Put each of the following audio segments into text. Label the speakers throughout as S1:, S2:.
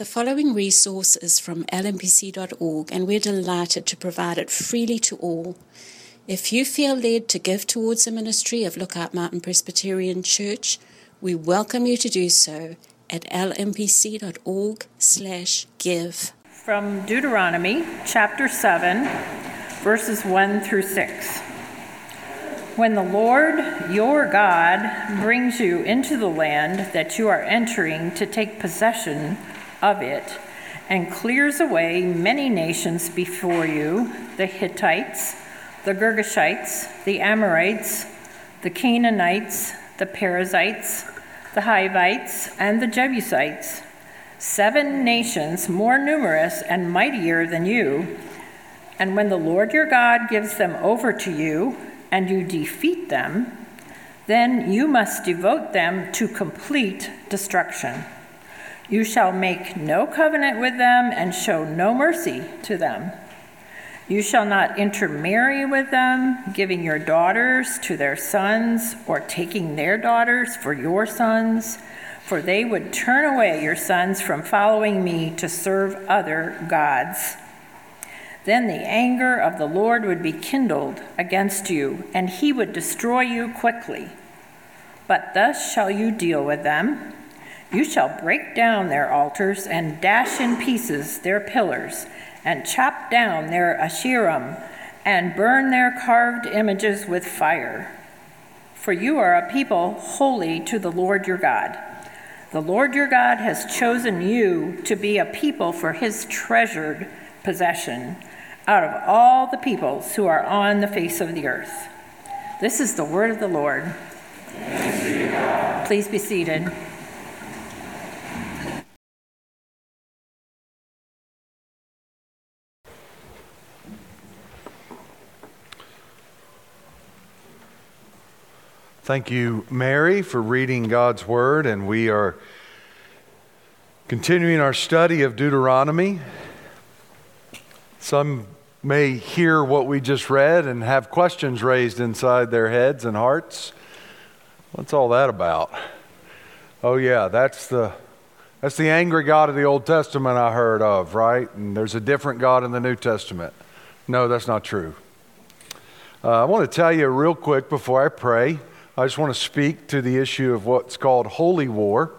S1: The following resource is from lmpc.org, and we're delighted to provide it freely to all. If you feel led to give towards the ministry of Lookout Mountain Presbyterian Church, we welcome you to do so at lmpc.org/give.
S2: From Deuteronomy chapter 7, verses 1 through 6. When the Lord your God brings you into the land that you are entering to take possession of it, and clears away many nations before you the Hittites, the Girgashites, the Amorites, the Canaanites, the Perizzites, the Hivites, and the Jebusites, seven nations more numerous and mightier than you. And when the Lord your God gives them over to you, and you defeat them, then you must devote them to complete destruction. You shall make no covenant with them and show no mercy to them. You shall not intermarry with them, giving your daughters to their sons, or taking their daughters for your sons, for they would turn away your sons from following me to serve other gods. Then the anger of the Lord would be kindled against you, and he would destroy you quickly. But thus shall you deal with them. You shall break down their altars and dash in pieces their pillars and chop down their asherim, and burn their carved images with fire. For you are a people holy to the Lord your God. The Lord your God has chosen you to be a people for his treasured possession out of all the peoples who are on the face of the earth. This is the word of the Lord. Please be seated.
S3: Thank you, Mary, for reading God's Word, and we are continuing our study of Deuteronomy. Some may hear what we just read and have questions raised inside their heads and hearts. What's all that about? Oh, yeah, that's the, that's the angry God of the Old Testament I heard of, right? And there's a different God in the New Testament. No, that's not true. Uh, I want to tell you real quick before I pray I just want to speak to the issue of what's called holy war,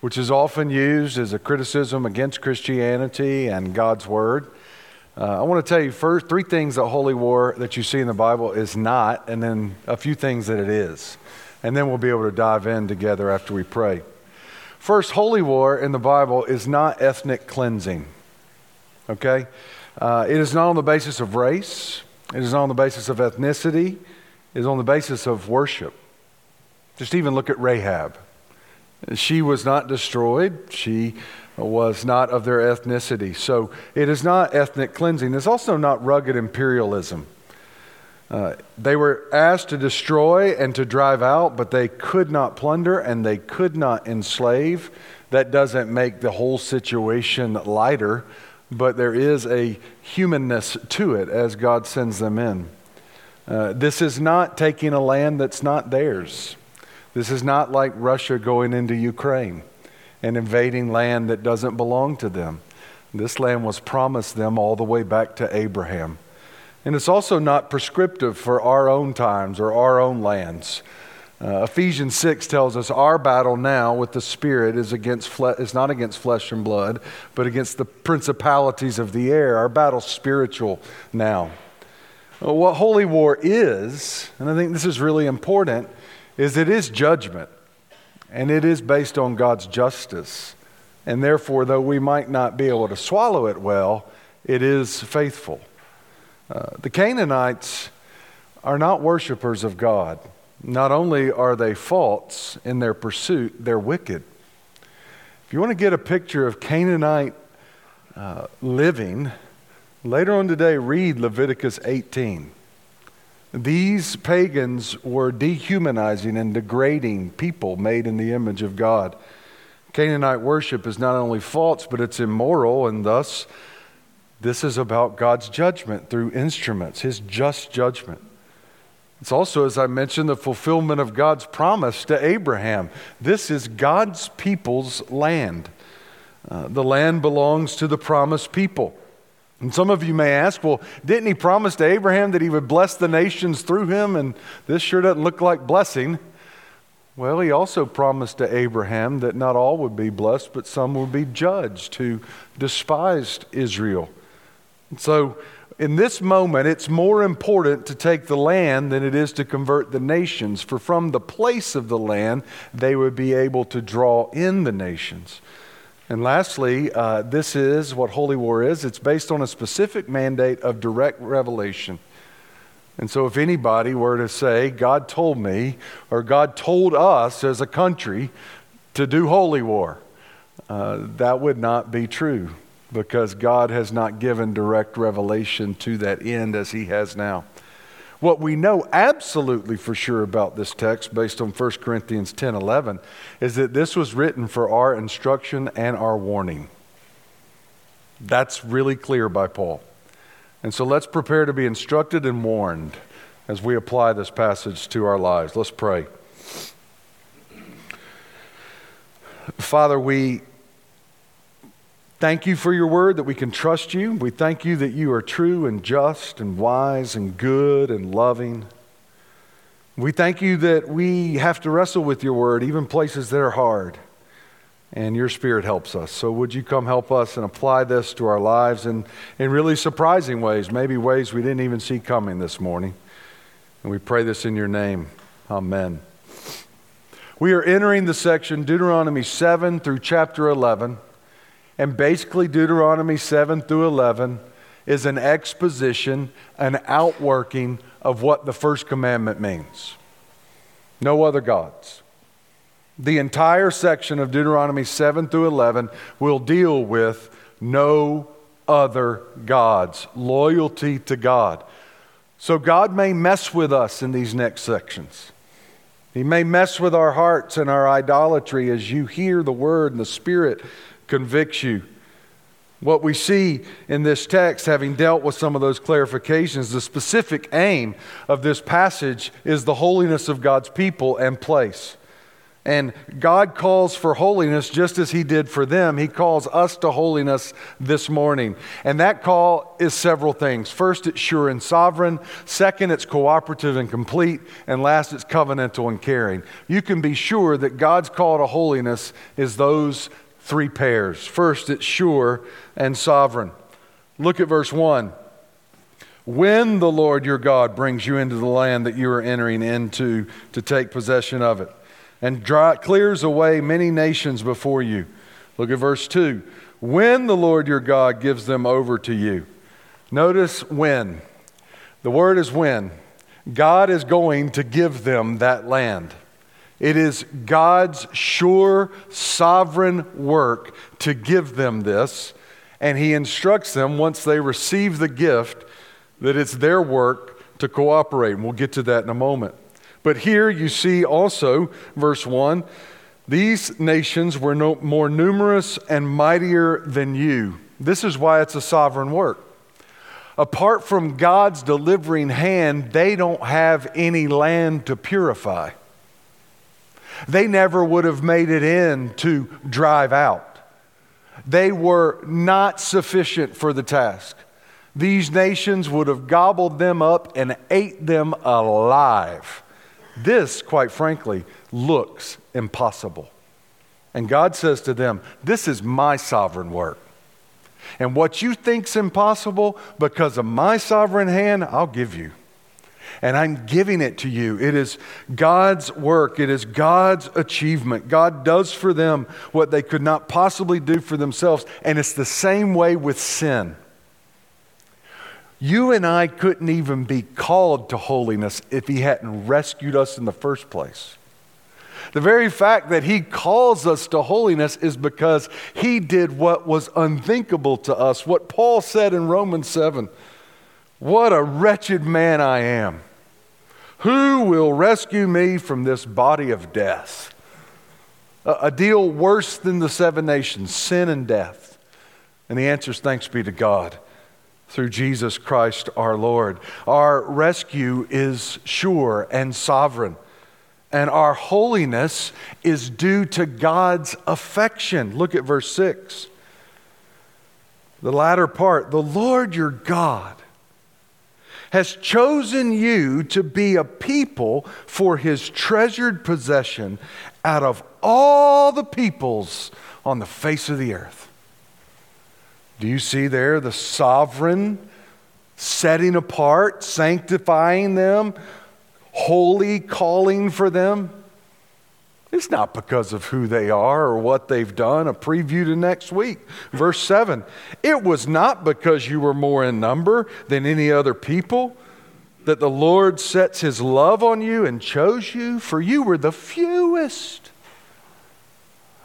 S3: which is often used as a criticism against Christianity and God's Word. Uh, I want to tell you first three things that holy war that you see in the Bible is not, and then a few things that it is. And then we'll be able to dive in together after we pray. First, holy war in the Bible is not ethnic cleansing. Okay? Uh, it is not on the basis of race, it is not on the basis of ethnicity, it is on the basis of worship. Just even look at Rahab. She was not destroyed. She was not of their ethnicity. So it is not ethnic cleansing. It's also not rugged imperialism. Uh, they were asked to destroy and to drive out, but they could not plunder and they could not enslave. That doesn't make the whole situation lighter, but there is a humanness to it as God sends them in. Uh, this is not taking a land that's not theirs. This is not like Russia going into Ukraine and invading land that doesn't belong to them. This land was promised them all the way back to Abraham. And it's also not prescriptive for our own times or our own lands. Uh, Ephesians 6 tells us our battle now with the Spirit is, against fle- is not against flesh and blood, but against the principalities of the air. Our battle's spiritual now. What holy war is, and I think this is really important, is it is judgment, and it is based on God's justice. And therefore, though we might not be able to swallow it well, it is faithful. Uh, the Canaanites are not worshipers of God. Not only are they false in their pursuit, they're wicked. If you want to get a picture of Canaanite uh, living, later on today, read Leviticus 18. These pagans were dehumanizing and degrading people made in the image of God. Canaanite worship is not only false, but it's immoral, and thus, this is about God's judgment through instruments, His just judgment. It's also, as I mentioned, the fulfillment of God's promise to Abraham. This is God's people's land. Uh, the land belongs to the promised people. And some of you may ask, well, didn't he promise to Abraham that he would bless the nations through him? And this sure doesn't look like blessing. Well, he also promised to Abraham that not all would be blessed, but some would be judged who despised Israel. And so, in this moment, it's more important to take the land than it is to convert the nations, for from the place of the land, they would be able to draw in the nations. And lastly, uh, this is what holy war is it's based on a specific mandate of direct revelation. And so, if anybody were to say, God told me, or God told us as a country to do holy war, uh, that would not be true because God has not given direct revelation to that end as He has now. What we know absolutely for sure about this text, based on 1 Corinthians 10 11, is that this was written for our instruction and our warning. That's really clear by Paul. And so let's prepare to be instructed and warned as we apply this passage to our lives. Let's pray. Father, we Thank you for your word that we can trust you. We thank you that you are true and just and wise and good and loving. We thank you that we have to wrestle with your word, even places that are hard. And your spirit helps us. So, would you come help us and apply this to our lives in, in really surprising ways, maybe ways we didn't even see coming this morning? And we pray this in your name. Amen. We are entering the section Deuteronomy 7 through chapter 11. And basically, Deuteronomy 7 through 11 is an exposition, an outworking of what the first commandment means no other gods. The entire section of Deuteronomy 7 through 11 will deal with no other gods, loyalty to God. So God may mess with us in these next sections. He may mess with our hearts and our idolatry as you hear the word and the Spirit convicts you. What we see in this text, having dealt with some of those clarifications, the specific aim of this passage is the holiness of God's people and place. And God calls for holiness just as He did for them. He calls us to holiness this morning. And that call is several things. First, it's sure and sovereign. Second, it's cooperative and complete. And last, it's covenantal and caring. You can be sure that God's call to holiness is those three pairs. First, it's sure and sovereign. Look at verse 1. When the Lord your God brings you into the land that you are entering into to take possession of it, and dry, clears away many nations before you. Look at verse 2. When the Lord your God gives them over to you. Notice when. The word is when. God is going to give them that land. It is God's sure, sovereign work to give them this. And He instructs them once they receive the gift that it's their work to cooperate. And we'll get to that in a moment. But here you see also, verse 1 these nations were no more numerous and mightier than you. This is why it's a sovereign work. Apart from God's delivering hand, they don't have any land to purify they never would have made it in to drive out. They were not sufficient for the task. These nations would have gobbled them up and ate them alive. This, quite frankly, looks impossible. And God says to them, This is my sovereign work. And what you think's impossible, because of my sovereign hand, I'll give you and I'm giving it to you. It is God's work, it is God's achievement. God does for them what they could not possibly do for themselves, and it's the same way with sin. You and I couldn't even be called to holiness if He hadn't rescued us in the first place. The very fact that He calls us to holiness is because He did what was unthinkable to us. What Paul said in Romans 7 What a wretched man I am. Who will rescue me from this body of death? A, a deal worse than the seven nations, sin and death. And the answer is thanks be to God through Jesus Christ our Lord. Our rescue is sure and sovereign. And our holiness is due to God's affection. Look at verse 6. the latter part, the Lord your God has chosen you to be a people for his treasured possession out of all the peoples on the face of the earth. Do you see there the sovereign setting apart, sanctifying them, holy calling for them? It's not because of who they are or what they've done. A preview to next week. Verse 7 It was not because you were more in number than any other people that the Lord sets his love on you and chose you, for you were the fewest.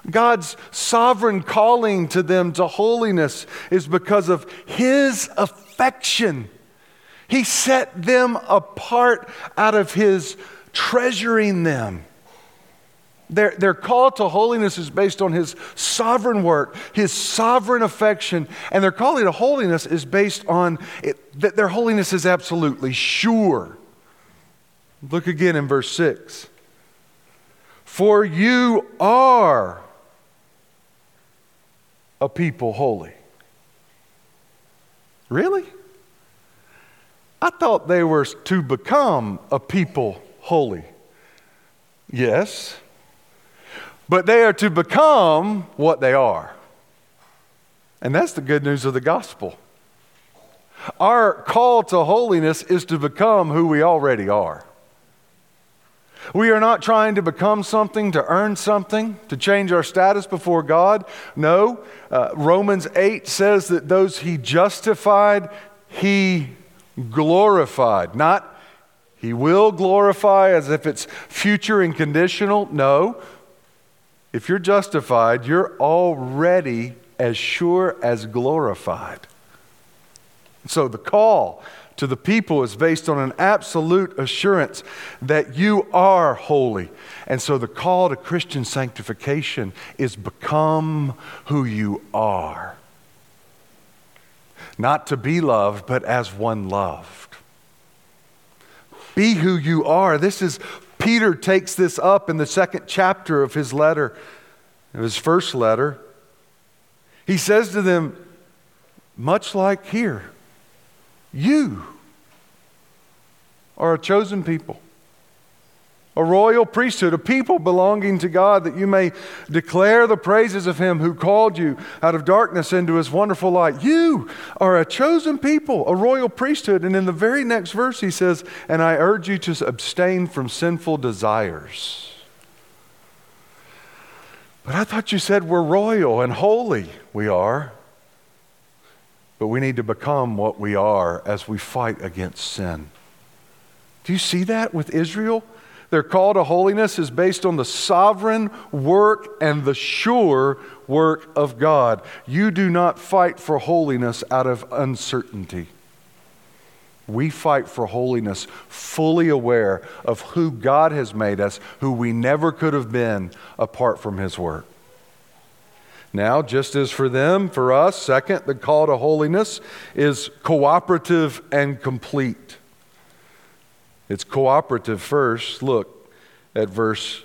S3: God's sovereign calling to them to holiness is because of his affection. He set them apart out of his treasuring them. Their, their call to holiness is based on his sovereign work, his sovereign affection, and their calling to holiness is based on it, that their holiness is absolutely sure. Look again in verse 6. For you are a people holy. Really? I thought they were to become a people holy. Yes. But they are to become what they are. And that's the good news of the gospel. Our call to holiness is to become who we already are. We are not trying to become something, to earn something, to change our status before God. No, uh, Romans 8 says that those he justified, he glorified. Not he will glorify as if it's future and conditional. No, if you're justified, you're already as sure as glorified. So the call to the people is based on an absolute assurance that you are holy. And so the call to Christian sanctification is become who you are. Not to be loved, but as one loved. Be who you are. This is Peter takes this up in the second chapter of his letter, of his first letter. He says to them, much like here, you are a chosen people a royal priesthood, a people belonging to God, that you may declare the praises of Him who called you out of darkness into His wonderful light. You are a chosen people, a royal priesthood. And in the very next verse, He says, And I urge you to abstain from sinful desires. But I thought you said we're royal and holy. We are. But we need to become what we are as we fight against sin. Do you see that with Israel? Their call to holiness is based on the sovereign work and the sure work of God. You do not fight for holiness out of uncertainty. We fight for holiness fully aware of who God has made us, who we never could have been apart from His work. Now, just as for them, for us, second, the call to holiness is cooperative and complete. It's cooperative first. Look at verse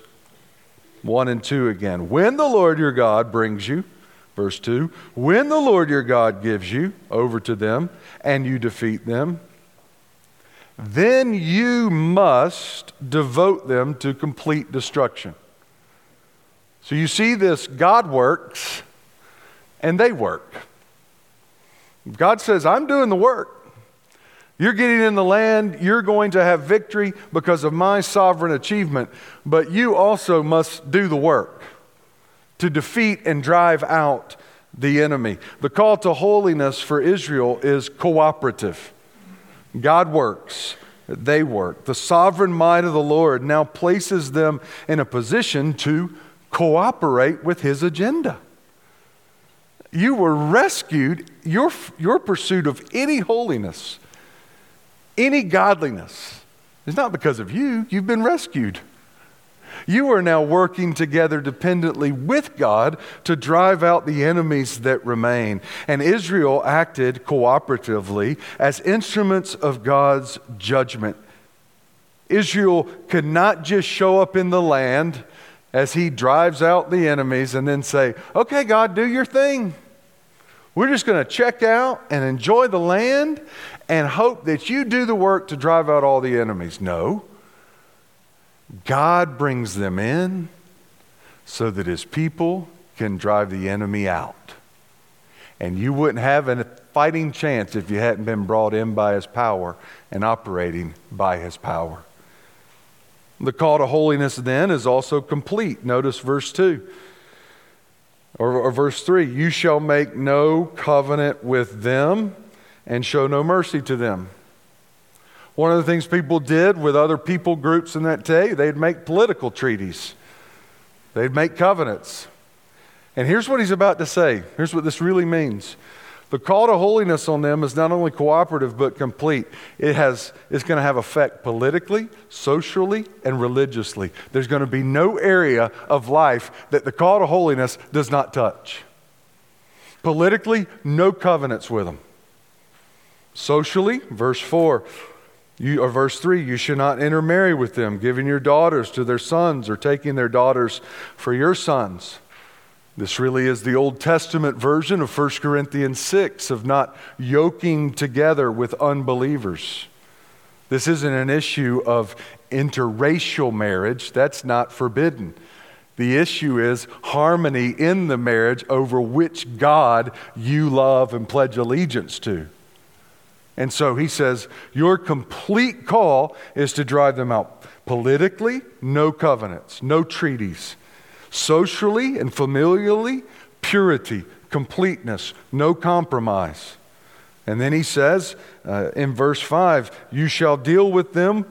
S3: 1 and 2 again. When the Lord your God brings you, verse 2, when the Lord your God gives you over to them and you defeat them, then you must devote them to complete destruction. So you see this God works and they work. God says, I'm doing the work. You're getting in the land, you're going to have victory because of my sovereign achievement, but you also must do the work to defeat and drive out the enemy. The call to holiness for Israel is cooperative. God works, they work. The sovereign might of the Lord now places them in a position to cooperate with his agenda. You were rescued, your, your pursuit of any holiness any godliness is not because of you, you've been rescued. You are now working together dependently with God to drive out the enemies that remain. And Israel acted cooperatively as instruments of God's judgment. Israel could not just show up in the land as he drives out the enemies and then say, Okay, God, do your thing. We're just going to check out and enjoy the land and hope that you do the work to drive out all the enemies. No. God brings them in so that his people can drive the enemy out. And you wouldn't have a fighting chance if you hadn't been brought in by his power and operating by his power. The call to holiness then is also complete. Notice verse 2 or, or verse 3 You shall make no covenant with them and show no mercy to them. One of the things people did with other people groups in that day, they'd make political treaties, they'd make covenants. And here's what he's about to say. Here's what this really means. The call to holiness on them is not only cooperative but complete. It has, it's going to have effect politically, socially, and religiously. There's going to be no area of life that the call to holiness does not touch. Politically, no covenants with them. Socially, verse 4, you, or verse 3, you should not intermarry with them, giving your daughters to their sons or taking their daughters for your sons. This really is the Old Testament version of 1 Corinthians 6 of not yoking together with unbelievers. This isn't an issue of interracial marriage, that's not forbidden. The issue is harmony in the marriage over which God you love and pledge allegiance to. And so he says, Your complete call is to drive them out. Politically, no covenants, no treaties. Socially and familially, purity, completeness, no compromise. And then he says uh, in verse 5 You shall deal with them.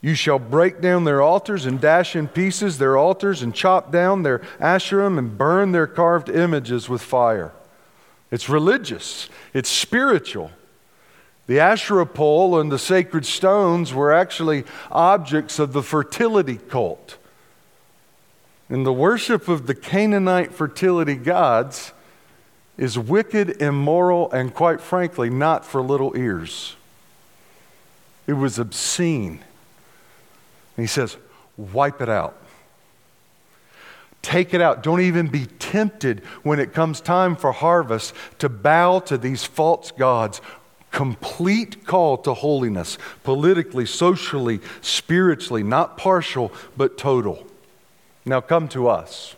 S3: You shall break down their altars and dash in pieces their altars and chop down their asherim and burn their carved images with fire. It's religious, it's spiritual. The Asherah pole and the sacred stones were actually objects of the fertility cult. And the worship of the Canaanite fertility gods is wicked, immoral, and quite frankly, not for little ears. It was obscene. And he says, wipe it out. Take it out. Don't even be tempted when it comes time for harvest to bow to these false gods. Complete call to holiness, politically, socially, spiritually, not partial, but total. Now come to us.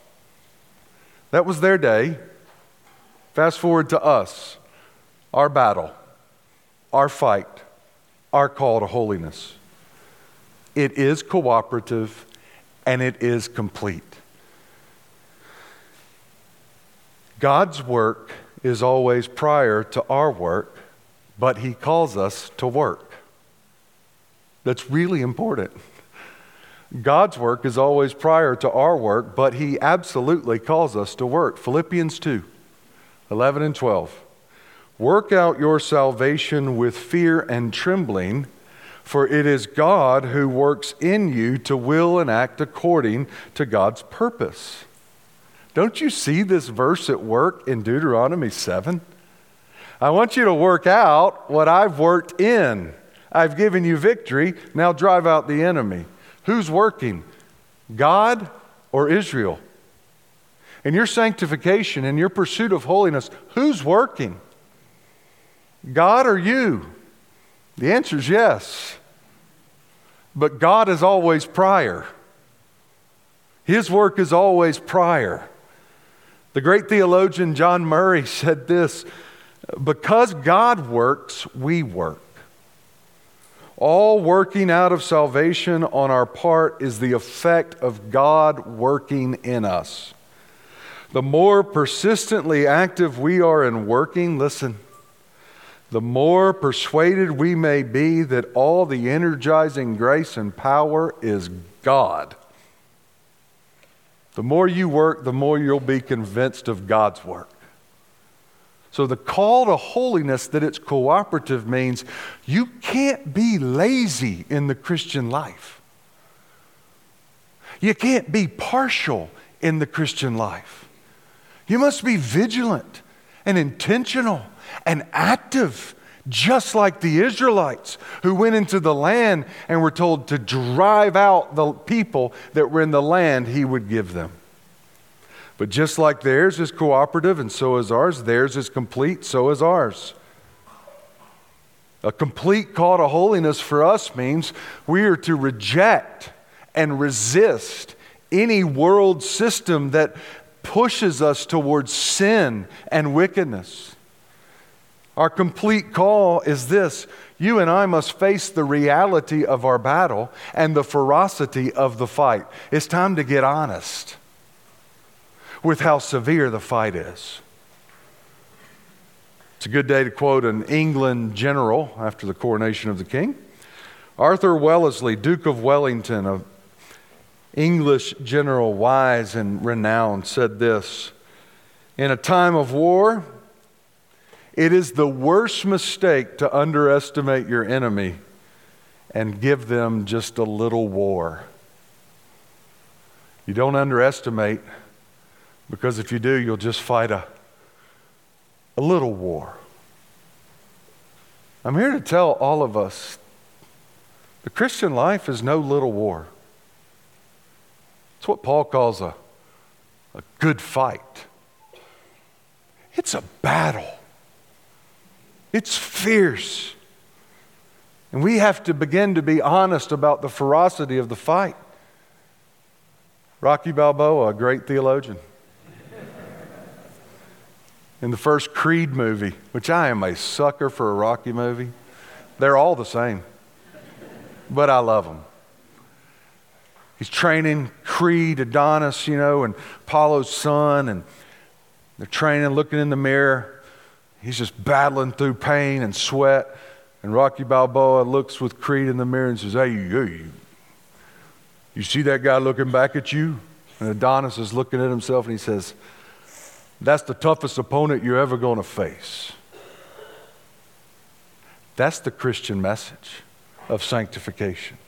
S3: That was their day. Fast forward to us, our battle, our fight, our call to holiness. It is cooperative and it is complete. God's work is always prior to our work, but He calls us to work. That's really important. God's work is always prior to our work, but He absolutely calls us to work. Philippians 2 11 and 12. Work out your salvation with fear and trembling, for it is God who works in you to will and act according to God's purpose. Don't you see this verse at work in Deuteronomy 7? I want you to work out what I've worked in. I've given you victory. Now drive out the enemy. Who's working? God or Israel? In your sanctification, in your pursuit of holiness, who's working? God or you? The answer is yes. But God is always prior. His work is always prior. The great theologian John Murray said this because God works, we work. All working out of salvation on our part is the effect of God working in us. The more persistently active we are in working, listen, the more persuaded we may be that all the energizing grace and power is God. The more you work, the more you'll be convinced of God's work. So, the call to holiness that it's cooperative means you can't be lazy in the Christian life. You can't be partial in the Christian life. You must be vigilant and intentional and active, just like the Israelites who went into the land and were told to drive out the people that were in the land he would give them. But just like theirs is cooperative and so is ours, theirs is complete, so is ours. A complete call to holiness for us means we are to reject and resist any world system that pushes us towards sin and wickedness. Our complete call is this you and I must face the reality of our battle and the ferocity of the fight. It's time to get honest with how severe the fight is. It's a good day to quote an England general after the coronation of the king. Arthur Wellesley, Duke of Wellington, a English general, wise and renowned, said this In a time of war, it is the worst mistake to underestimate your enemy and give them just a little war. You don't underestimate, because if you do, you'll just fight a, a little war. I'm here to tell all of us the Christian life is no little war. It's what Paul calls a, a good fight. It's a battle, it's fierce. And we have to begin to be honest about the ferocity of the fight. Rocky Balboa, a great theologian. In the first Creed movie, which I am a sucker for a Rocky movie, they're all the same, but I love them. He's training Creed, Adonis, you know, and Apollo's son, and they're training, looking in the mirror. He's just battling through pain and sweat. And Rocky Balboa looks with Creed in the mirror and says, Hey, you, you, you see that guy looking back at you? And Adonis is looking at himself and he says, That's the toughest opponent you're ever going to face. That's the Christian message of sanctification.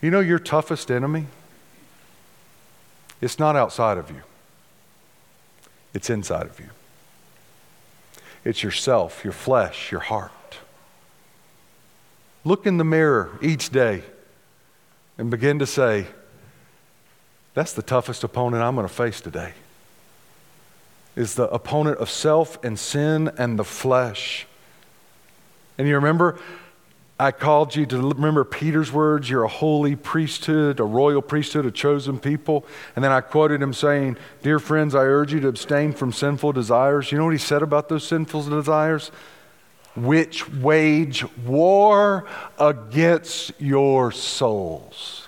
S3: You know your toughest enemy? It's not outside of you, it's inside of you. It's yourself, your flesh, your heart. Look in the mirror each day and begin to say, That's the toughest opponent I'm going to face today. Is the opponent of self and sin and the flesh. And you remember, I called you to remember Peter's words you're a holy priesthood, a royal priesthood, a chosen people. And then I quoted him saying, Dear friends, I urge you to abstain from sinful desires. You know what he said about those sinful desires? Which wage war against your souls.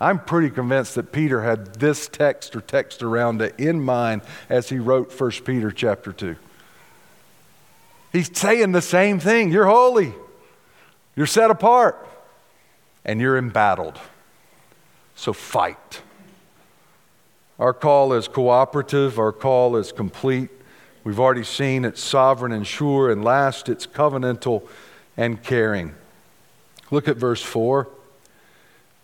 S3: I'm pretty convinced that Peter had this text or text around it in mind as he wrote 1 Peter chapter 2. He's saying the same thing. You're holy. You're set apart and you're embattled. So fight. Our call is cooperative, our call is complete. We've already seen it's sovereign and sure, and last, it's covenantal and caring. Look at verse 4.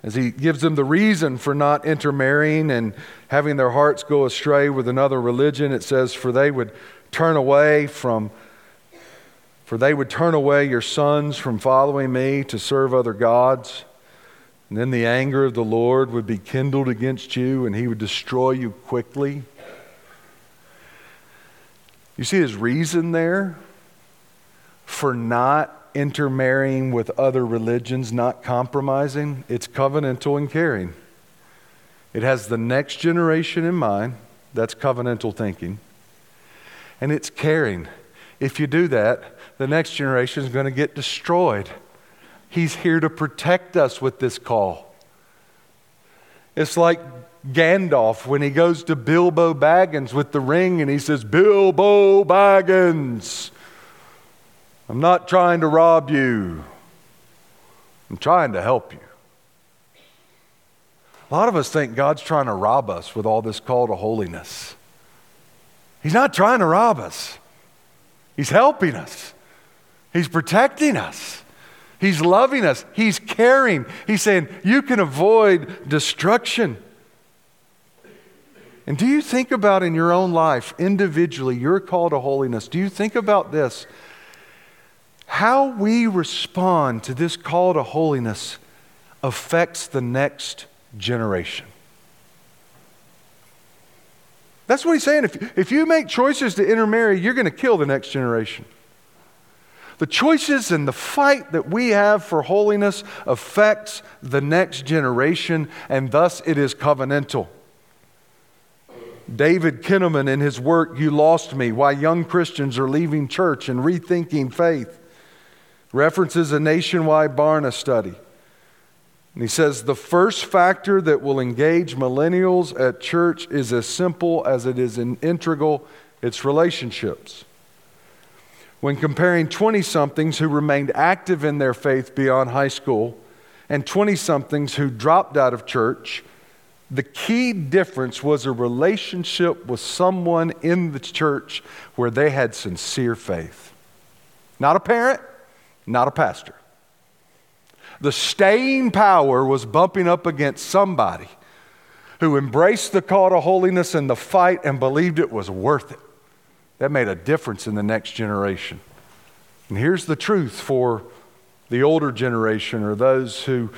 S3: As he gives them the reason for not intermarrying and having their hearts go astray with another religion, it says, For they would turn away from for they would turn away your sons from following me to serve other gods. And then the anger of the Lord would be kindled against you, and he would destroy you quickly. You see his reason there for not intermarrying with other religions, not compromising? It's covenantal and caring. It has the next generation in mind. That's covenantal thinking. And it's caring. If you do that, the next generation is going to get destroyed. He's here to protect us with this call. It's like Gandalf when he goes to Bilbo Baggins with the ring and he says, Bilbo Baggins, I'm not trying to rob you, I'm trying to help you. A lot of us think God's trying to rob us with all this call to holiness. He's not trying to rob us, He's helping us. He's protecting us. He's loving us. He's caring. He's saying, You can avoid destruction. And do you think about in your own life, individually, your call to holiness? Do you think about this? How we respond to this call to holiness affects the next generation. That's what he's saying. If, if you make choices to intermarry, you're going to kill the next generation. The choices and the fight that we have for holiness affects the next generation, and thus it is covenantal. David Kinnaman, in his work, You Lost Me Why Young Christians Are Leaving Church and Rethinking Faith, references a nationwide Barna study. And he says the first factor that will engage millennials at church is as simple as it is integral it's relationships. When comparing 20 somethings who remained active in their faith beyond high school and 20 somethings who dropped out of church, the key difference was a relationship with someone in the church where they had sincere faith. Not a parent, not a pastor. The staying power was bumping up against somebody who embraced the call to holiness and the fight and believed it was worth it. That made a difference in the next generation. And here's the truth for the older generation or those who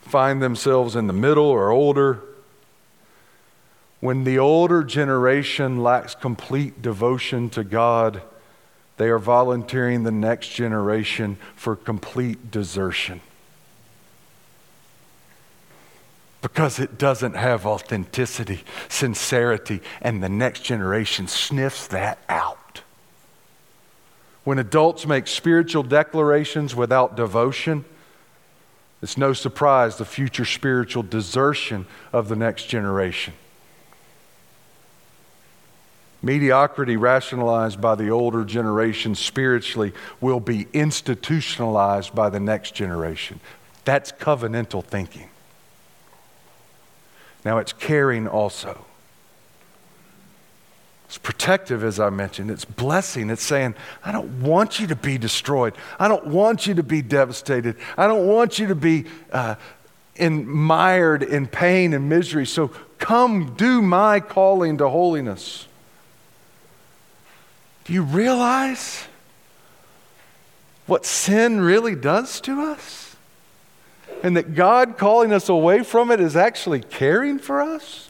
S3: find themselves in the middle or older. When the older generation lacks complete devotion to God, they are volunteering the next generation for complete desertion. Because it doesn't have authenticity, sincerity, and the next generation sniffs that out. When adults make spiritual declarations without devotion, it's no surprise the future spiritual desertion of the next generation. Mediocrity rationalized by the older generation spiritually will be institutionalized by the next generation. That's covenantal thinking. Now it's caring also. It's protective, as I mentioned. It's blessing. It's saying, I don't want you to be destroyed. I don't want you to be devastated. I don't want you to be uh, mired in pain and misery. So come do my calling to holiness. Do you realize what sin really does to us? And that God calling us away from it is actually caring for us?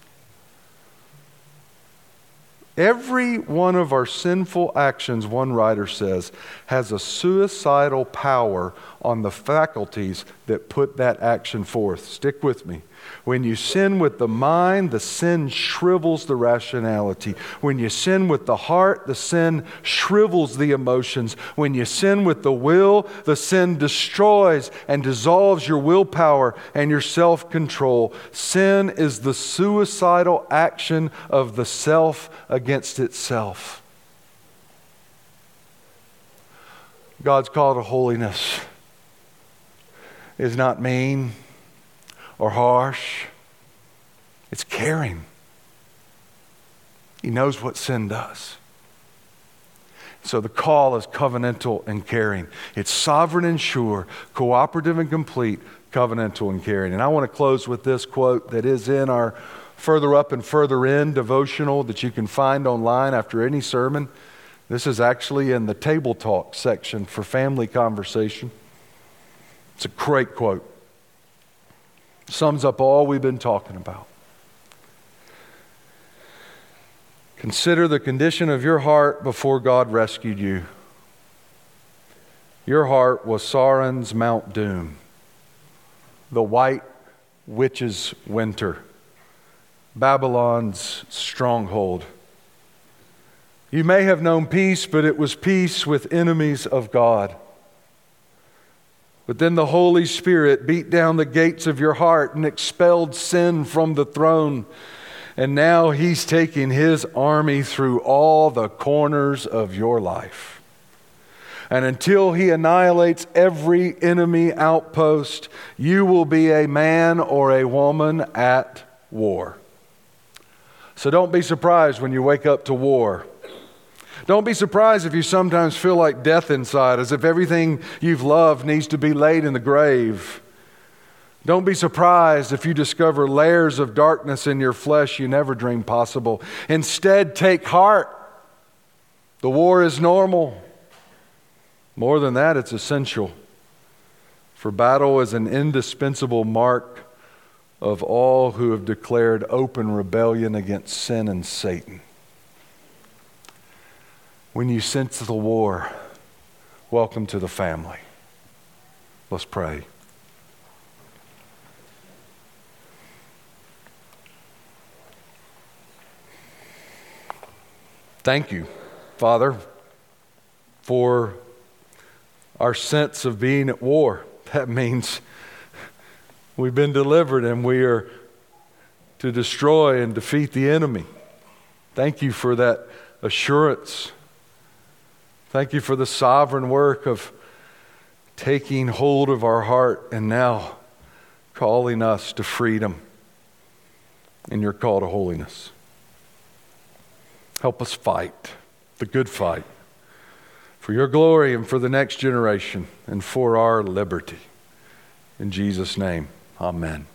S3: Every one of our sinful actions, one writer says, has a suicidal power on the faculties that put that action forth. Stick with me. When you sin with the mind, the sin shrivels the rationality. When you sin with the heart, the sin shrivels the emotions. When you sin with the will, the sin destroys and dissolves your willpower and your self control. Sin is the suicidal action of the self against itself. God's call to holiness is not mean or harsh. It's caring. He knows what sin does. So the call is covenantal and caring. It's sovereign and sure, cooperative and complete, covenantal and caring. And I want to close with this quote that is in our further up and further in devotional that you can find online after any sermon. This is actually in the table talk section for family conversation. It's a great quote sums up all we've been talking about. Consider the condition of your heart before God rescued you. Your heart was Sauron's Mount Doom, the white witch's winter, Babylon's stronghold. You may have known peace, but it was peace with enemies of God. But then the Holy Spirit beat down the gates of your heart and expelled sin from the throne. And now He's taking His army through all the corners of your life. And until He annihilates every enemy outpost, you will be a man or a woman at war. So don't be surprised when you wake up to war. Don't be surprised if you sometimes feel like death inside, as if everything you've loved needs to be laid in the grave. Don't be surprised if you discover layers of darkness in your flesh you never dreamed possible. Instead, take heart. The war is normal. More than that, it's essential. For battle is an indispensable mark of all who have declared open rebellion against sin and Satan. When you sense the war, welcome to the family. Let's pray. Thank you, Father, for our sense of being at war. That means we've been delivered and we are to destroy and defeat the enemy. Thank you for that assurance. Thank you for the sovereign work of taking hold of our heart and now calling us to freedom in your call to holiness. Help us fight the good fight for your glory and for the next generation and for our liberty. In Jesus' name, amen.